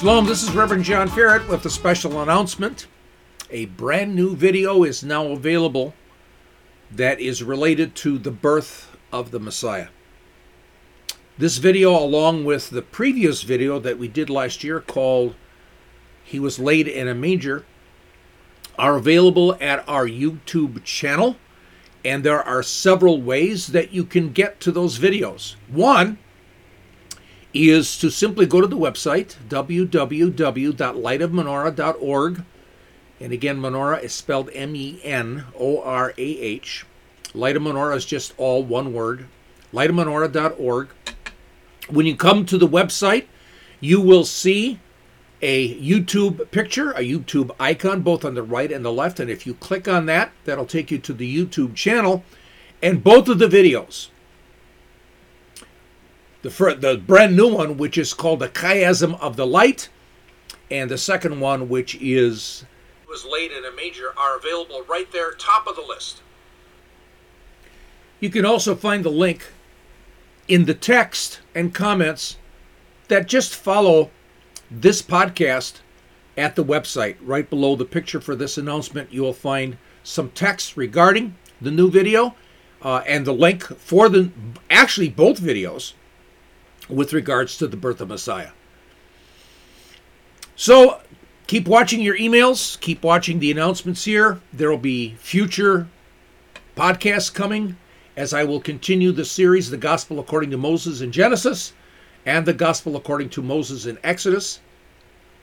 Shalom, this is Reverend John Ferret with a special announcement. A brand new video is now available that is related to the birth of the Messiah. This video, along with the previous video that we did last year called He Was Laid in a Manger, are available at our YouTube channel. And there are several ways that you can get to those videos. One is to simply go to the website www.lightofmenorah.org. And again, menorah is spelled M E N O R A H. Light of Menorah is just all one word. Lightofmenorah.org. When you come to the website, you will see a YouTube picture, a YouTube icon, both on the right and the left. And if you click on that, that'll take you to the YouTube channel and both of the videos. The, fir- the brand new one, which is called the Chiasm of the Light, and the second one, which is was laid in a manger, are available right there, top of the list. You can also find the link in the text and comments that just follow this podcast at the website. Right below the picture for this announcement, you will find some text regarding the new video uh, and the link for the actually both videos with regards to the birth of Messiah. So keep watching your emails, keep watching the announcements here. There will be future podcasts coming as I will continue the series, The Gospel According to Moses in Genesis and The Gospel According to Moses in Exodus.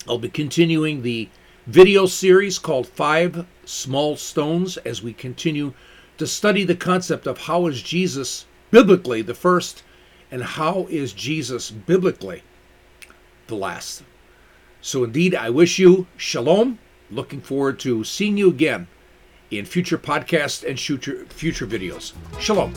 I'll be continuing the video series called Five Small Stones as we continue to study the concept of how is Jesus biblically the first and how is Jesus biblically the last. So, indeed, I wish you shalom. Looking forward to seeing you again in future podcasts and future, future videos. Shalom.